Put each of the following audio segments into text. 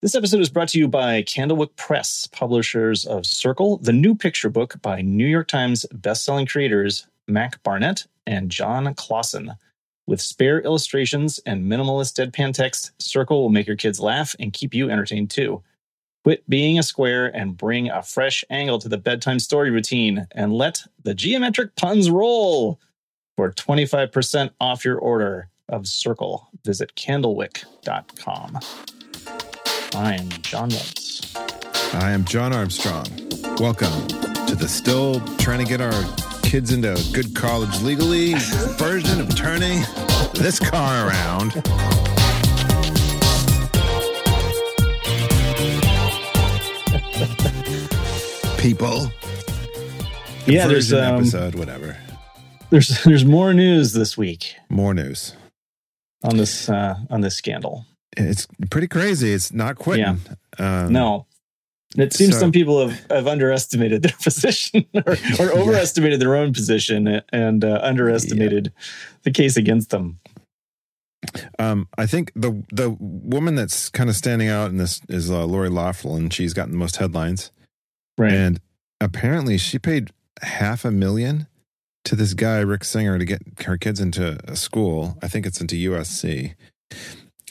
This episode is brought to you by Candlewick Press, publishers of Circle, the new picture book by New York Times bestselling creators Mac Barnett and Jon Klassen. With spare illustrations and minimalist deadpan text, Circle will make your kids laugh and keep you entertained too. Quit being a square and bring a fresh angle to the bedtime story routine and let the geometric puns roll. For 25% off your order of Circle, visit candlewick.com. I am John Moltz. I am Jon Armstrong. Welcome to the still trying to get our kids into a good college legally version of turning this car around. People. Yeah, there's Version, um, episode, whatever. there's there's more news this week More news. on this uh, on this scandal. It's pretty crazy. It's not quitting. Um, No. It seems so- some people have, have underestimated their position or, or overestimated their own position and uh, underestimated the case against them. Um, I think the the woman that's kind of standing out in this is uh, Lori Loughlin. She's gotten the most headlines, Right. and apparently she paid half a million to this guy Rick Singer to get her kids into a school. I think it's into USC,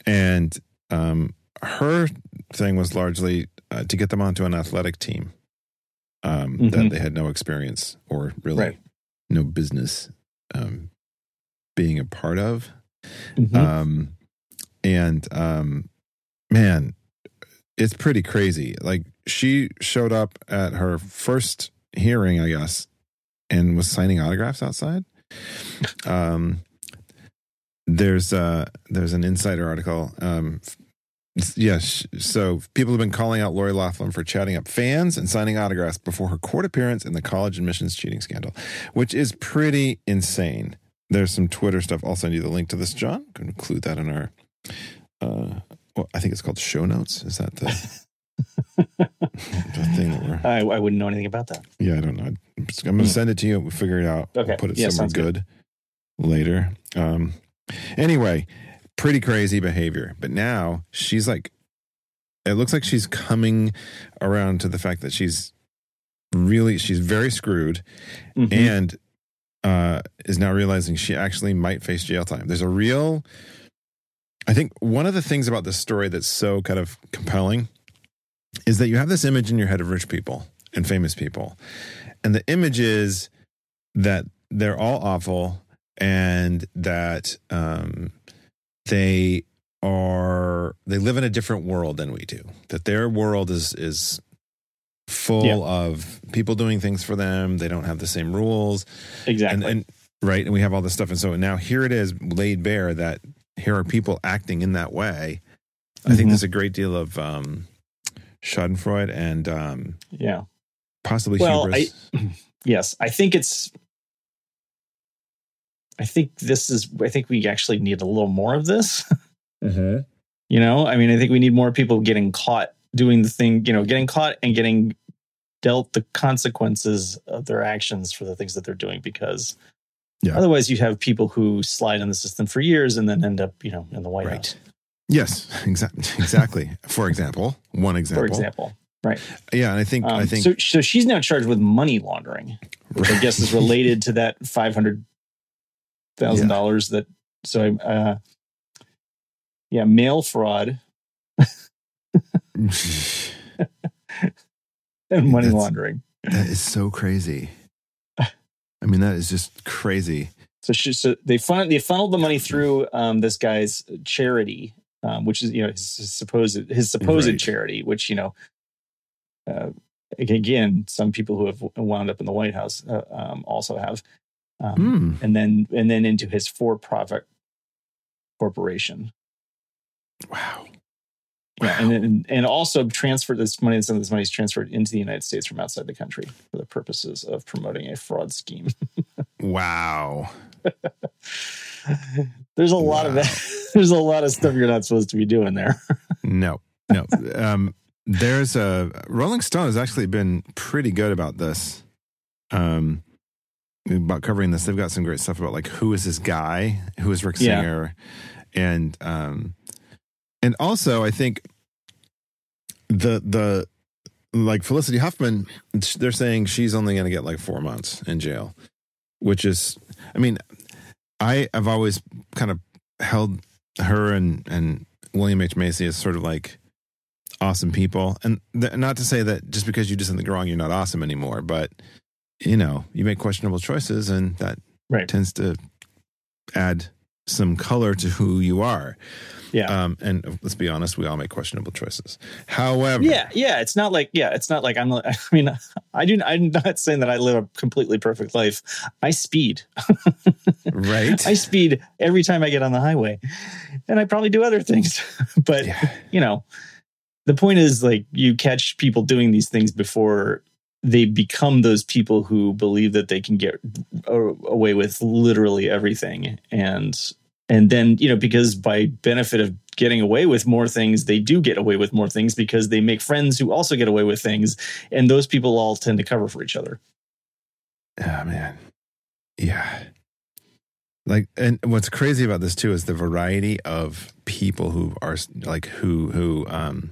and um, her thing was largely uh, to get them onto an athletic team um, that Mhm. they had no experience or really Right. no business um, being a part of. Mhm. Um, and um, man, it's pretty crazy. Like she showed up at her first hearing, I guess, and was signing autographs outside. Um, there's uh there's an insider article. Um, yes, so people have been calling out Lori Loughlin for chatting up fans and signing autographs before her court appearance in the college admissions cheating scandal, which is pretty insane. There's some Twitter stuff. I'll send you the link to this, John. I'm going to include that in our. Uh, well, I think it's called show notes. Is that the, the thing that we're? I, I wouldn't know anything about that. Yeah, I don't know. I'm, I'm going to send it to you. We'll figure it out. Okay. We'll put it Yeah, somewhere good. good, later. Um, anyway, pretty crazy behavior. But now she's like, it looks like she's coming around to the fact that she's really, she's very screwed Mhm. and uh, is now realizing she actually might face jail time. There's a real, I think one of the things about this story that's so kind of compelling is that you have this image in your head of rich people and famous people. And the image is that they're all awful and that um, they are they live in a different world than we do. That their world is is full of people doing things for them. They don't have the same rules exactly. and, and right and we have all this stuff and so now here it is laid bare that here are people acting in that way i think Mhm. there's a great deal of um schadenfreude and um yeah. possibly Well, hubris Yes. I think it's. I think this is. I think we actually need a little more of this. Mhm. You know, I mean, I think we need more people getting caught doing the thing, you know, getting caught and getting dealt the consequences of their actions for the things that they're doing because Yeah. otherwise you have people who slide in the system for years and then end up, you know, in the White Right. House, yes exactly exactly for example one example, for example. Right. Yeah and i think i Um, think so, so she's now charged with money laundering, which I guess is related to that five hundred thousand dollars that. So, uh, yeah, mail fraud and money That's- laundering. that is so crazy i mean that is just crazy So, she, so they fun, they funneled the money through um, this guy's charity, um, which is you know his, his supposed his supposed Right. charity, which you know. Uh, again, some people who have wound up in the White House uh, um, also have, um, Hmm. and then and then into his for-profit corporation. wow Yeah, and, and and also transferred this money. Some of this money is transferred into the United States from outside the country for the purposes of promoting a fraud scheme. wow there's a lot of that. There's a lot of stuff you're not supposed to be doing there. No, no. um, there's a Rolling Stone has actually been pretty good about this. Um, about covering this, they've got some great stuff about like who is this guy, who is Rick Yeah. Singer, and um, and also I think the the like Felicity Huffman, they're saying she's only going to get like four months in jail, which is, I mean, I have always kind of held her and and William H. Macy as sort of like awesome people, and th- not to say that just because you did something wrong, you're not awesome anymore, but you know, you make questionable choices, and that Right. tends to add some color to who you are. Yeah. Um, and let's be honest, we all make questionable choices. However, Yeah, yeah. It's not like yeah, it's not like I'm. I mean, I do. I'm not saying that I live a completely perfect life. I speed. right? I speed every time I get on the highway, and I probably do other things. but Yeah. you know, the point is like you catch people doing these things before they become those people who believe that they can get away with literally everything and and then you know because by benefit of getting away with more things they do get away with more things because they make friends who also get away with things and those people all tend to cover for each other Oh man. Yeah. Like and what's crazy about this too is the variety of people who are like who who um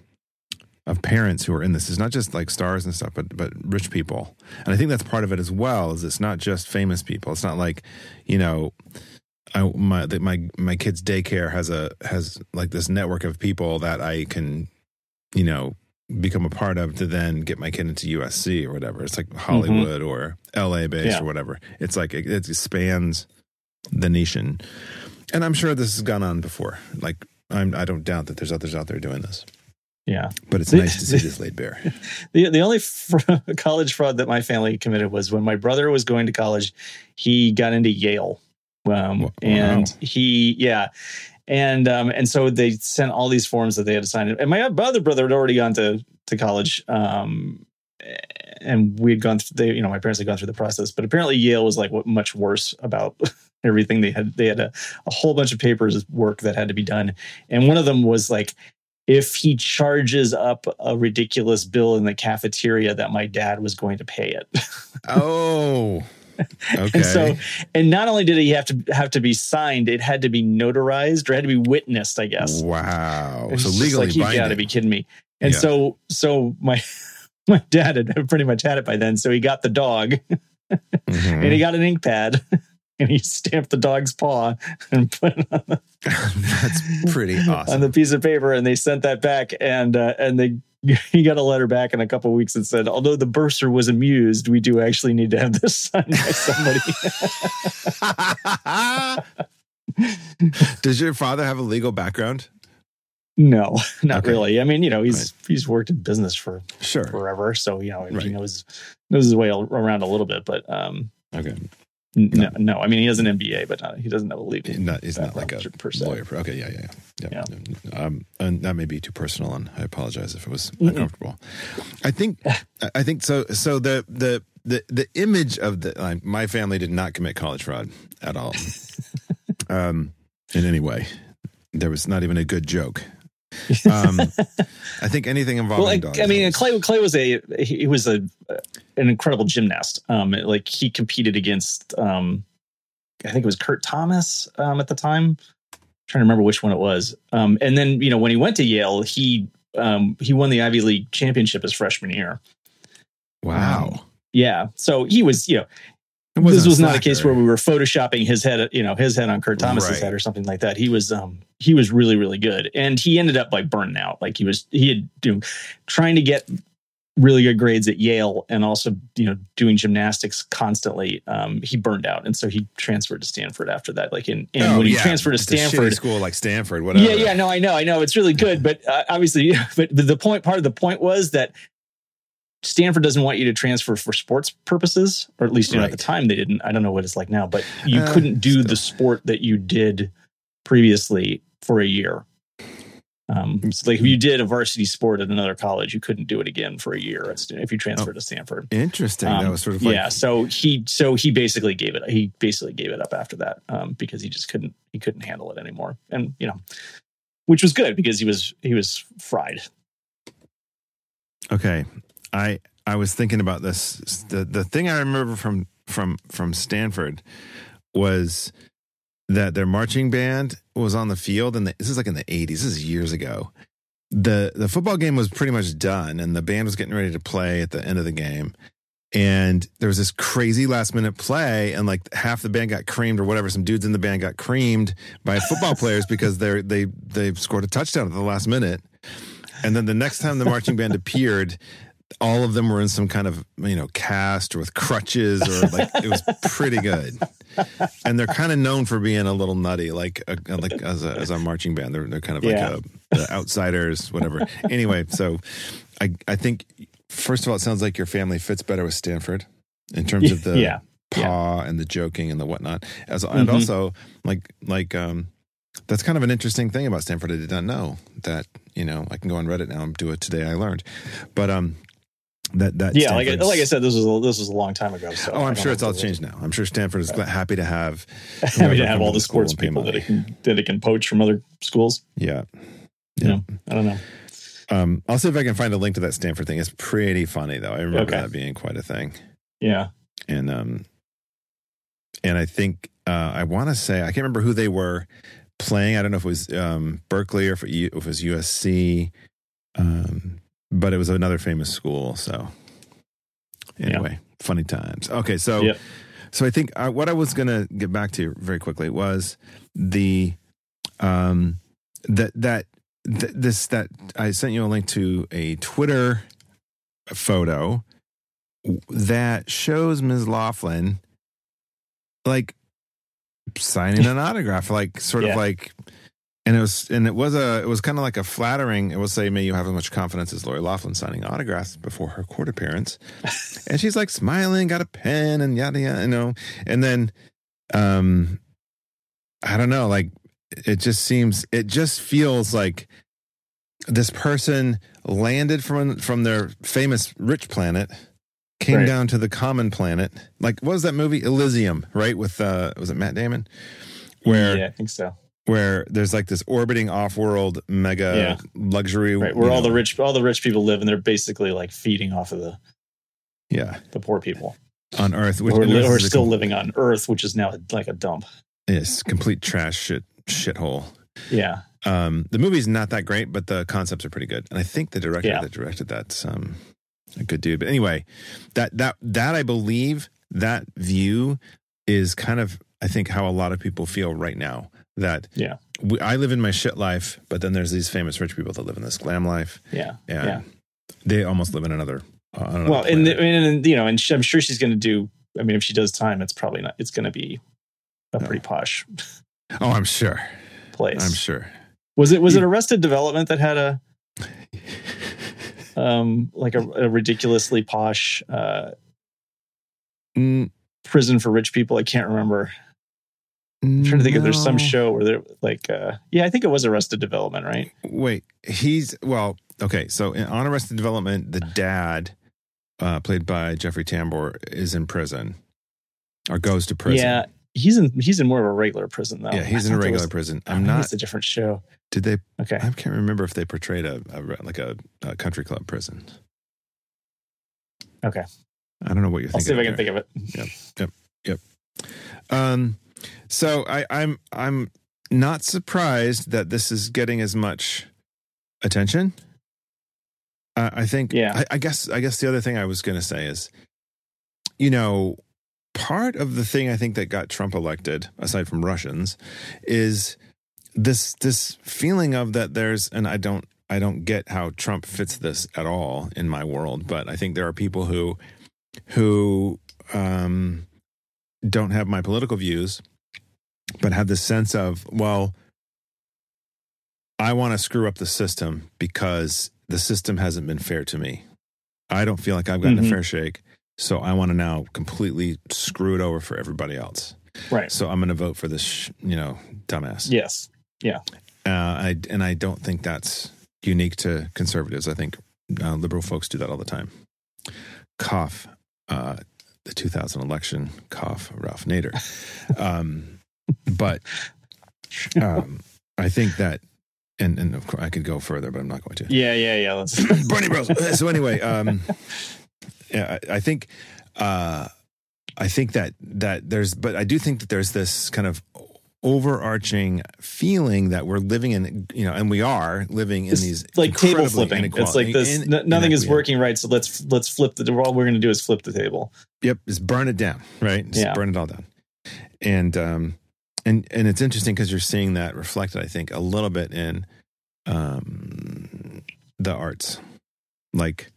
of parents who are in this is not just like stars and stuff but but rich people. And I think that's part of it as well is it's not just famous people. It's not like, you know, I my that my my kid's daycare has a has like this network of people that I can you know become a part of to then get my kid into USC or whatever. It's like mm-hmm. Hollywood or LA based Yeah. or whatever. It's like it, it spans the nation. And I'm sure this has gone on before. Like I'm I don't doubt that there's others out there doing this. Yeah But it's The- nice to see this laid bare. The the only fr- college fraud that my family committed was when my brother was going to college. He got into Yale, um, Wow. and he yeah, and um, and so they sent all these forms that they had to sign. And my other brother had already gone to to college, um, and we had gone through. They, you know, my parents had gone through the process, but apparently Yale was like what, much worse about. Everything they had, they had a, a whole bunch of papers work that had to be done, and one of them was like if he charges up a ridiculous bill in the cafeteria that my dad was going to pay it. Oh. Okay. And so and not only did he have to have to be signed, it had to be notarized or had to be witnessed, I guess. wow. So legally like, you gotta be kidding me. And Yeah. so so my my dad had pretty much had it by then. So he got the dog Mhm. and he got an ink pad and he stamped the dog's paw and put it on the That's pretty awesome on the piece of paper and they sent that back and uh, and they he got a letter back in a couple of weeks that said although the bursar was amused we do actually need to have this signed by somebody Does your father have a legal background? no not Okay. really i mean you know he's he's worked in business for Sure. forever so you know Right. he knows knows his way around a little bit but um Okay. N- no, no i mean he has an mba but not, he doesn't have a legal He's not, he's not like a per se lawyer. Okay. Yeah. Yeah. Yeah. yeah. Um, and that may be too personal, and I apologize if it was Mm-mm. uncomfortable. I think. I think so. So the the the the image of the uh, my family did not commit college fraud at all, um, in any way. There was not even a good joke. Um, I think anything involving well, I, dogs. I mean, Clay Clay was a he was a an incredible gymnast. Um, like he competed against um, I think it was Kurt Thomas um at the time. trying to remember which one it was. Um, and then you know when he went to Yale, he um he won the Ivy League championship his freshman year. Wow. Yeah, so he was you know this was not a case where we were photoshopping his head, you know, his head on Kurt Thomas's Right. head or something like that. He was, um, he was really, really good, and he ended up like burning out. Like he was, he had you know, trying to get really good grades at Yale, and also you know doing gymnastics constantly. Um, he burned out, and so he transferred to Stanford after that. Like in, and Oh, when he yeah. transferred to Stanford, school like Stanford, whatever. yeah, yeah, no, I know, I know, it's really good, but uh, obviously, but the point, part of the point was that Stanford doesn't want you to transfer for sports purposes, or at least you know at the time they didn't. I don't know what it's like now, but you Uh, couldn't do the sport that you did previously for a year. Um, so like if you did a varsity sport at another college, you couldn't do it again for a year if you transferred to Stanford. Interesting. Um, that was sort of like yeah, so he so he basically gave it he basically gave it up after that um, because he just couldn't he couldn't handle it anymore, and you know, which was good because he was he was fried. Okay, I I was thinking about this. The the thing I remember from from from Stanford was that their marching band was on the field, and this is like in the eighties. This is years ago. the the football game was pretty much done, and the band was getting ready to play at the end of the game. And there was this crazy last minute play, and like half the band got creamed or whatever. Some dudes in the band got creamed by football players because they're they they scored a touchdown at the last minute. And then the next time the marching band appeared, all of them were in some kind of you know cast or with crutches or like it was pretty good. And they're kind of known for being a little nutty, like a, like as a as a marching band. They're they're kind of Yeah. like a, the outsiders, whatever. anyway, so I I think first of all, it sounds like your family fits better with Stanford in terms of the yeah. paw and the joking and the whatnot. As and Mhm. also like like um that's kind of an interesting thing about Stanford. I did not know that you know I can go on Reddit now and do it today. I learned, but um that that Yeah, like Stanford's- like I said, this was a, this was a long time ago. So Oh, I'm sure it's all changed now. I'm sure Stanford is glad- happy to have Happy to have all the sports people that it can that it can poach from other schools. yeah. You know, I don't know. Um, I'll see if I can find a link to that Stanford thing. It's pretty funny though. I remember Okay. that being quite a thing. Yeah, and um and I think uh I want to say I can't remember who they were playing. I don't know if it was um Berkeley or if it, if it was USC, um, but it was another famous school. So anyway, funny times. Okay, so Yep. so I think uh, what I was gonna get back to very quickly was the um that that th- this that I sent you a link to a Twitter photo that shows Ms. Loughlin like signing an autograph, like sort Yeah. of like, and it was, and it was a, it was kind of like a flattering. It will say, "May you have as much confidence as Lori Loughlin signing autographs before her court appearance," and she's like smiling, got a pen, and yada yada, you know, and then, um, I don't know, like it just seems, it just feels like this person landed from from their famous rich planet came Right. down to the common planet like what was that movie elysium right with uh was it matt damon where yeah, I think so. Where there's like this orbiting off-world mega Yeah. luxury Right, where all the rich all the rich people live, and they're basically like feeding off of the yeah. the poor people, on earth which or, Earth or is a still com- living on Earth, which is now like a dump. is complete trash shit shithole. Yeah, um the movie's not that great but the concepts are pretty good and i think the director Yeah. that directed that's um a good dude. But anyway that that that i believe that view is kind of i think how a lot of people feel right now that Yeah. we, i live in my shit life but then there's these famous rich people that live in this glam life yeah, Yeah. they almost live in another uh, Well, and, planet. and you know, and she, I'm sure she's going to do. I mean, if she does time, it's probably not. It's going to be a No. pretty posh oh i'm sure place. i'm sure Was it was it Arrested Development that had a um like a, a ridiculously posh uh Mm, prison for rich people? I can't remember. I'm trying to think if there's some show where they're like uh yeah, I think it was Arrested Development, right? Wait, he's well, okay. So in on Arrested Development, the dad, uh, played by Jeffrey Tambor, is in prison or goes to prison. Yeah. He's in he's in more of a regular prison though. yeah, he's I in a regular was- prison. I'm not. It's a different show. Did they? Okay. I can't remember if they portrayed a, a like a, a country club prison. Okay. I don't know what you're thinking. I'll see if I can there. think of it. Yep. Yep. Yep. Um, so I, I'm I'm not surprised that this is getting as much attention. Uh, I think. Yeah. I, I guess. I guess the other thing I was going to say is, you know, part of the thing I think that got Trump elected, aside from Russians, is this this feeling of that there's and I don't I don't get how Trump fits this at all in my world, but I think there are people who who um don't have my political views, but have this sense of, well, I want to screw up the system because the system hasn't been fair to me. I don't feel like I've gotten Mhm. a fair shake. So I want to now completely screw it over for everybody else. Right. So I'm going to vote for this, sh- you know, dumbass. Yes. Yeah. Uh, I, and I don't think that's unique to conservatives. I think uh, liberal folks do that all the time. Cough, uh, the 2000 election, cough, Ralph Nader. Um, but um, I think that, and, and of course I could go further, but I'm not going to. Yeah, yeah, yeah. Let's Bernie Bros. so anyway, um, yeah, I, I think, uh, I think that that there's, but I do think that there's this kind of overarching feeling that we're living in, you know, and we are living in It's these like table flipping. It's like this. in- n- nothing is working right, so let's let's flip the. All we're going to do is flip the table. Yep, just burn it down, right? Just Yeah. burn it all down. And um and and it's interesting because you're seeing that reflected, I think, a little bit in um the arts. Like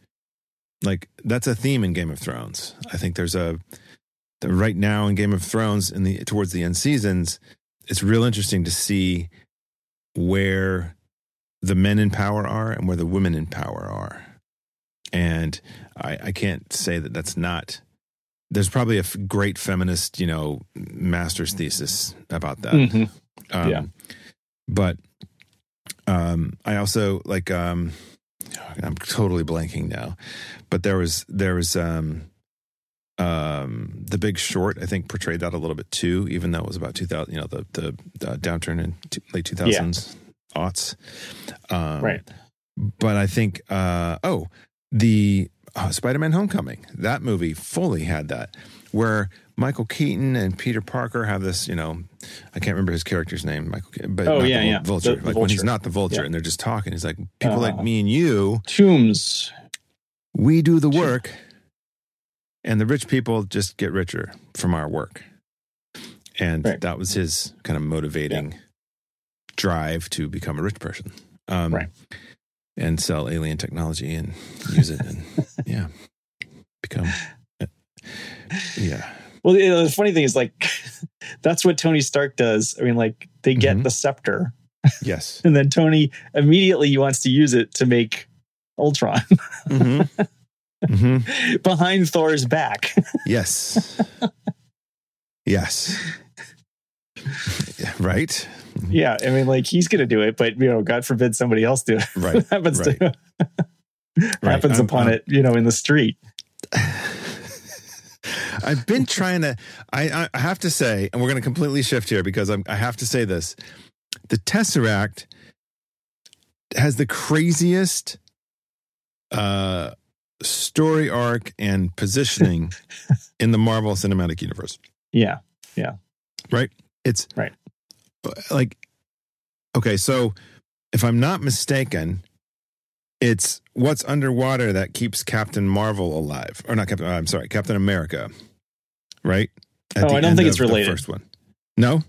like that's a theme in Game of Thrones. I think there's a right now in Game of Thrones in the towards the end seasons, it's real interesting to see where the men in power are and where the women in power are. And I, I can't say that that's not. There's probably a f- great feminist, you know, master's thesis about that. Mhm. Um, Yeah. But um, I also like. Um, I'm totally blanking now, but there was there was um, um, the Big Short. I think portrayed that a little bit too, even though it was about 2000. You know, the the, downturn in t- late 2000s aughts. Um, Right. but I think, uh, oh, the uh, Spider-Man: Homecoming that movie fully had that, where Michael Keaton and Peter Parker have this. You know, I can't remember his character's name, Michael. But Oh, yeah, the yeah. Vulture. The- the like when he's not the Vulture, Yeah. and they're just talking. He's like, people like Uh-huh. me and you, Toomes. we do the work, and the rich people just get richer from our work. And Right. that was his kind of motivating drive to become a rich person. Um, Right. And sell alien technology and use it and, yeah, become, yeah. Well, you know, the funny thing is, like, that's what Tony Stark does. I mean, like, they get Mhm. the scepter, Yes. and then Tony immediately wants to use it to make Ultron hmm hmm behind Thor's back. Yes. yes. Right. yeah, I mean, like, he's going to do it, but you know, God forbid somebody else do it. Right. happens right. to Right. Happens I'm- upon I'm- it, you know, in the street. I've been trying to. I, I have to say, and we're going to completely shift here because I'm, I have to say this: the Tesseract has the craziest uh, story arc and positioning in the Marvel Cinematic Universe. Yeah, yeah, right. It's Right. Like, okay, so if I'm not mistaken, it's what's underwater that keeps Captain Marvel alive, or not Captain. I'm sorry, Captain America, right? At Oh, I don't think it's related. first one. No,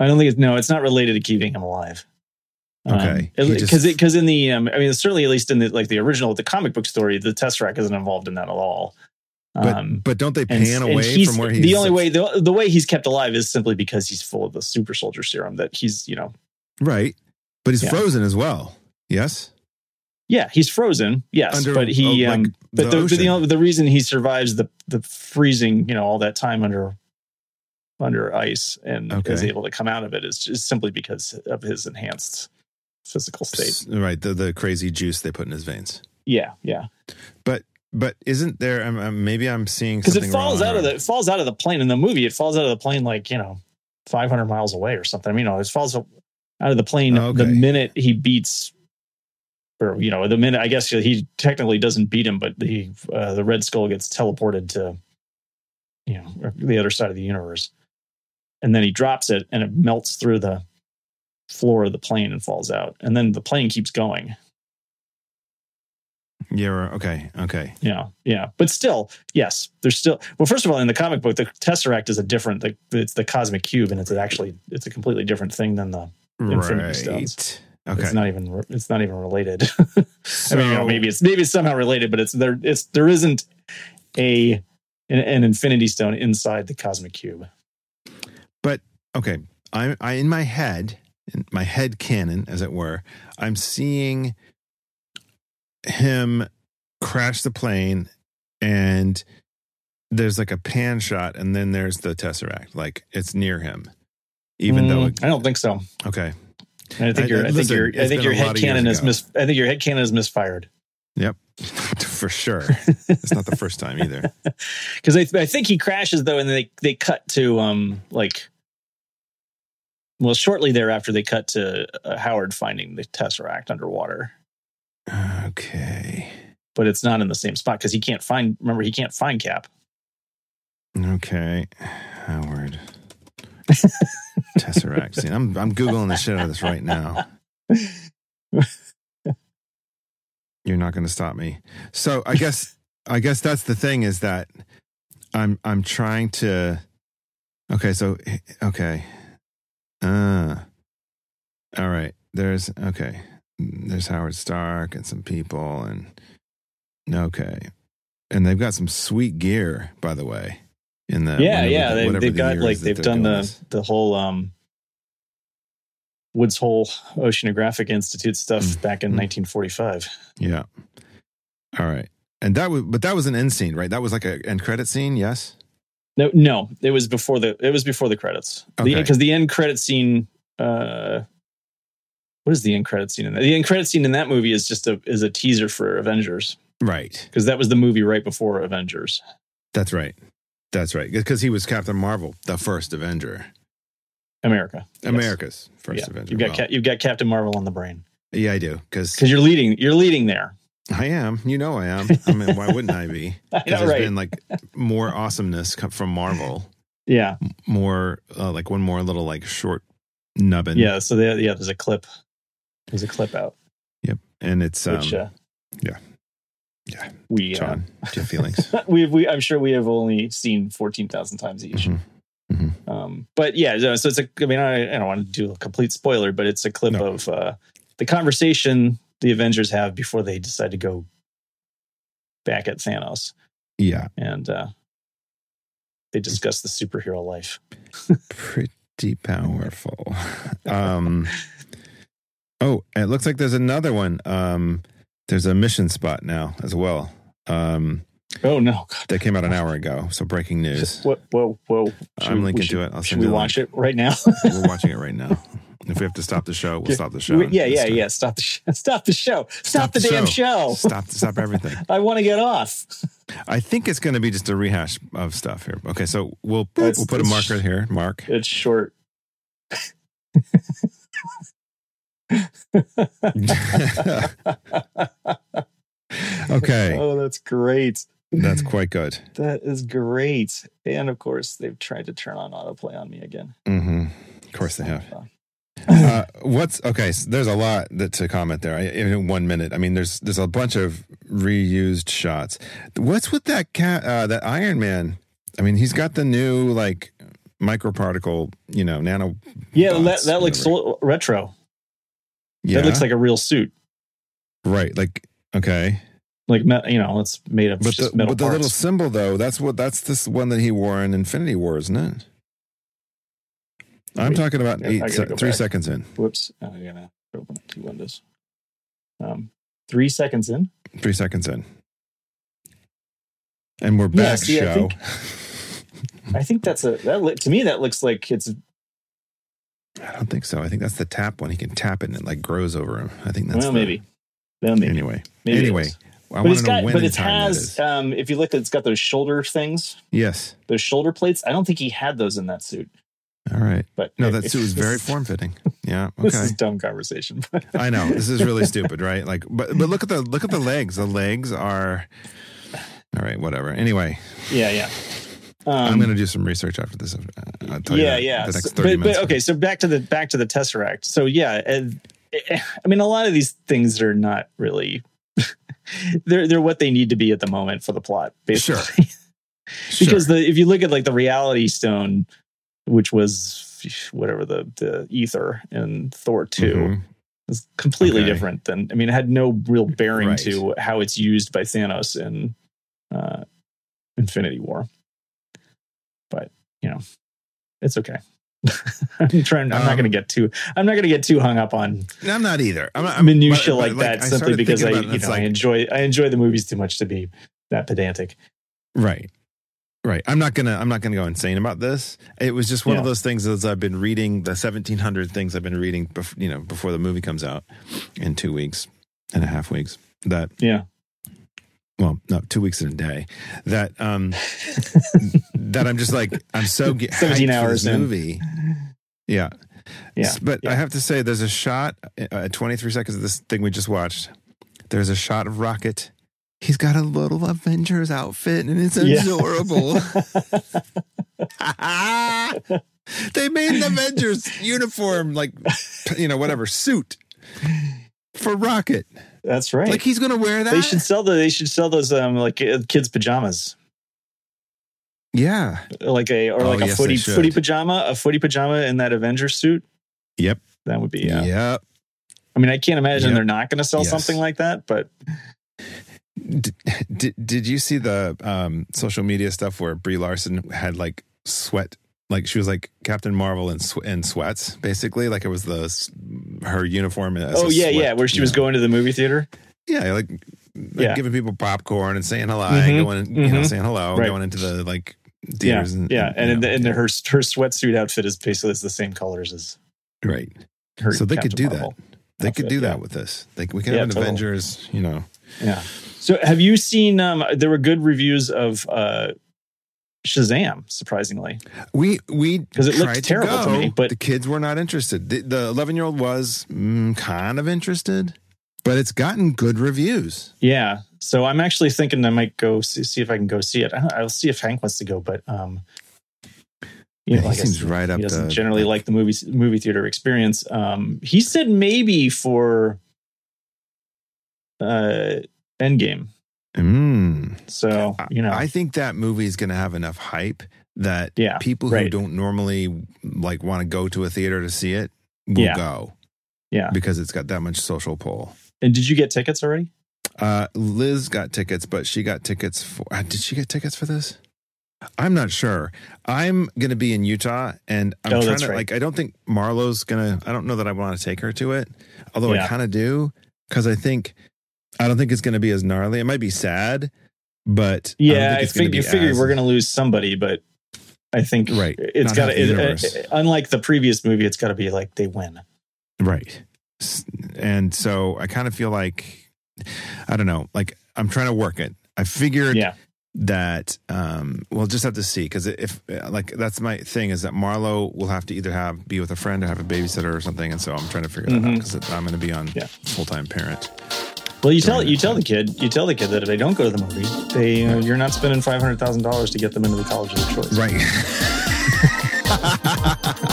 I don't think it's no, it's not related to keeping him alive. Okay. Because just- because in the um, I mean certainly at least in the like the original the comic book story the Tesseract isn't involved in that at all. but Um, but don't they pan and away he's- from where he's the only way the, the way he's kept alive is simply because he's full of the super soldier serum that he's you know right? But he's Yeah. frozen as well. Yes, yeah he's frozen yes Under, but he uh, like, um but the the, the, the reason he survives the the freezing you know all that time under under ice and Okay. is able to come out of it is just simply because of his enhanced physical state. Right. The the crazy juice they put in his veins. Yeah, yeah. But but isn't there? Um, maybe I'm seeing something. because it falls out of the it falls out of the plane in the movie. It falls out of the plane like you know, five hundred miles away or something. I mean, you know, it falls out of the plane Oh, the minute he beats, or you know, the minute I guess he technically doesn't beat him, but the uh, the Red Skull gets teleported to, you know, the other side of the universe, and then he drops it and it melts through the floor of the plane and falls out, and then the plane keeps going. Yeah. Okay. Okay. Yeah, yeah, but still, yes, there's still. Well, first of all, in the comic book, the Tesseract is a different. The, it's the cosmic cube, and it's actually it's a completely different thing than the. Infinity right. Stones. Okay. It's not even. It's not even related. I mean, you know, maybe it's maybe it's somehow related, but it's there. It's there isn't a an, an Infinity Stone inside the cosmic cube. But okay. I, I in my head, in my head canon, as it were, I'm seeing him crash the plane, and there's like a pan shot, and then there's the tesseract, like it's near him, even though. Mm, I don't think so. Okay. And I think your I, think your I think your head canon is mis. I think your head canon is misfired Yep, For sure. It's not the first time either. because I, I think he crashes though, and they they cut to um like. Well, shortly thereafter, they cut to uh, Howard finding the Tesseract underwater, Okay. but it's not in the same spot because he can't find. Remember, he can't find Cap. Okay. Howard. Tesseract. See, I'm I'm googling the shit out of this right now. You're not going to stop me. So I guess I guess that's the thing is that I'm I'm trying to. Okay, so okay. Uh, all right. There's okay. There's Howard Stark and some people and okay, and they've got some sweet gear, by the way. In the yeah, whatever yeah, they, the got like they've done the this. the whole um Woods Hole Oceanographic Institute stuff Mm. back in Mm. 1945. Yeah. All right. And that was, but that was an end scene, right? That was like a end credit scene. Yes. No, no, it was before the it was before the credits. Okay. Because the, end credit scene. Uh, what is the end credit scene in that? The end credit scene in that movie is just a is a teaser for Avengers Right. because that was the movie right before Avengers. That's right. That's right. Because he was Captain Marvel, the first Avenger, America, Yes. America's first Yeah, Avenger. you've got Cap- you've got Captain Marvel on the brain yeah, I do. Because because you're leading you're leading there. I am. You know, I am. I mean, why wouldn't I be? I know, there's right? been like more awesomeness from Marvel. yeah, More uh, like one more little like short nubbin. yeah. So yeah, there's a clip. There's a clip out, Yep. And it's um, which uh, yeah. Yeah. we uh, John, do you have feelings? we we I'm sure we have only seen fourteen thousand times each. Mhm. Um, but yeah, so so it's a. I mean, I, I don't want to do a complete spoiler, but it's a clip No. of uh, the conversation the Avengers have before they decide to go back at Thanos, Yeah. and uh, they discuss the superhero life. pretty powerful. Um, oh, it looks like there's another one. Um, there's a mission spot now as well. Um, Oh no! God. that came out an hour ago. So breaking news. Whoa, whoa, whoa! I'm we- linking should, to it. I'll should send we watch it right now? We're watching it right now. If we have to stop the show, we'll stop the show. yeah, yeah, yeah. Stop the sh- stop the show. Stop, Stop the, the damn show. Stop, stop everything. I want to get off. I think it's going to be just a rehash of stuff here. Okay, so we'll That's- we'll put a marker here. Mark. It's short. okay, Oh, that's great. that's quite good. That is great. And of course, they've tried to turn on autoplay on me again. hmm Of course they have. Uh, what's okay? So there's a lot that to comment there. I, in one minute, I mean, there's there's a bunch of reused shots. What's with that cat? Uh, that Iron Man. I mean, he's got the new like microparticle, you know, nano. yeah, that, that looks retro. Yeah, That looks like a real suit. right. Like okay, Like, you know, it's made of but just the, metal but the little symbol though, that's what that's this one that he wore in Infinity War, isn't it? I'm talking about eight, se- three back. seconds in. Whoops. I'm going to open up two windows. Um, three seconds in. Three seconds in. And we're Yeah, back, see, I show. I think that's a, that to me, that looks like it's, I don't think so. I think that's the tap one. He can tap it and it like grows over him. I think that's well, the- maybe. Well, maybe. Anyway, Maybe anyway. I but want it's got, when but it has, um, if you look it's got those shoulder things, Yes. those shoulder plates. I don't think he had those in that suit. All right. But No, that suit was very form fitting. Yeah. This Okay. is dumb conversation. I know this is really stupid, right? Like, but but look at the look at the legs. The legs are. All right. Whatever. Anyway, yeah, yeah. Um, I'm going to do some research after this. Uh, I'll tell you yeah, that yeah. The next So- thirty but, minutes. but okay, so back to the back to the tesseract. So yeah, and, eh, I mean, a lot of these things are not really. they're they're what they need to be at the moment for the plot, basically. Sure. because the if you look at like the reality stone, which was whatever the the ether in Thor 2 Mhm. is completely Okay. different than I mean, it had no real bearing Right. to how it's used by Thanos in uh, Infinity War. But you know, it's okay. I'm trying. I'm not Um, going to get too. I'm not going to get too hung up on I'm not either. I'm, I'm minutia but- but, like that I simply because I, you know, I enjoy. I enjoy the movies too much to be that pedantic. Right. Right. I'm not gonna I'm not gonna go insane about this. It was just one of those things as I've been reading the 1700 things I've been reading bef- you know before the movie comes out in 2 weeks and a half weeks that Yeah. well no 2 weeks and a day that um that I'm just like I'm so ge- 17 hyped for hours this movie. Yeah. Yeah. But I have to say there's a shot uh, 23 seconds of this thing we just watched. There's a shot of Rocket He's got a little Avengers outfit and it's Yeah. adorable. They made an Avengers uniform, like you know, whatever suit for Rocket. That's right. Like he's gonna wear that. they should sell the. They should sell those um like uh, kids pajamas, yeah. like a or Oh, like a yes, footy footy pajama, a footy pajama in that Avenger suit. Yep. That would be yeah. Yep. I mean, I can't imagine Yep. they're not going to sell Yes. something like that, but Did, did did you see the um, social media stuff where Brie Larson had like sweat, like she was like Captain Marvel in sw- in sweats, basically, like it was the her uniform. As oh yeah, sweat, yeah, where she was know. going to the movie theater. yeah, like, like Yeah. giving people popcorn and saying hello, Mhm, and going, you know, mhm. saying hello, Right. going into the like Yeah, and yeah, and, you and, know, and yeah. her her sweatsuit outfit is basically the same colors as right. her. So they could do Marvel They could do yeah. that with this. Like we could have an. Avengers, you know. Yeah. So have you seen? Um, there were good reviews of uh, Shazam. Surprisingly, We we 'Cause it looked terrible to go, me, but- the kids were not interested. The eleven year old was mm, kind of interested, but it's gotten good reviews. yeah. So I'm actually thinking I might go see, see if I can go see it. I don't- I'll see if Hank wants to go, but um, you Yeah, know, he I guess seems right up he doesn't the- generally like the movie movie theater experience. Um, he said maybe for uh Endgame. Mm. So you know, I think that movie is going to have enough hype that Yeah, people who right. don't normally like want to go to a theater to see it will Yeah. go yeah. because it's got that much social pull. And did you get tickets already? Uh, Liz got tickets, but she got tickets for. Uh, did she get tickets for this? I'm not sure. I'm going to be in Utah, and I'm Oh, trying to right. like. I don't think Marlo's gonna. I don't know that I want to take her to it, although Yeah. I kind of do because I think I don't think it's going to be as gnarly. It might be sad, but I Yeah, I, it's gonna fig- be you figure as- we're going to lose somebody, but I think Right. It's got half the to. unlike the previous movie, it's got to be like they win. Right. And so I kind of feel like I don't know, like I'm trying to work it. I figured Yeah, that um we'll just have to see because if like that's my thing is that Marlo will have to either have be with a friend or have a babysitter or something, and so I'm trying to figure that out because I'm going to be on Yeah. full time parent. Well, you tell you that tell the kid you tell the kid that if they don't go to the movie, they uh, you're not spending five hundred thousand dollars to get them into the college of their choice. Right.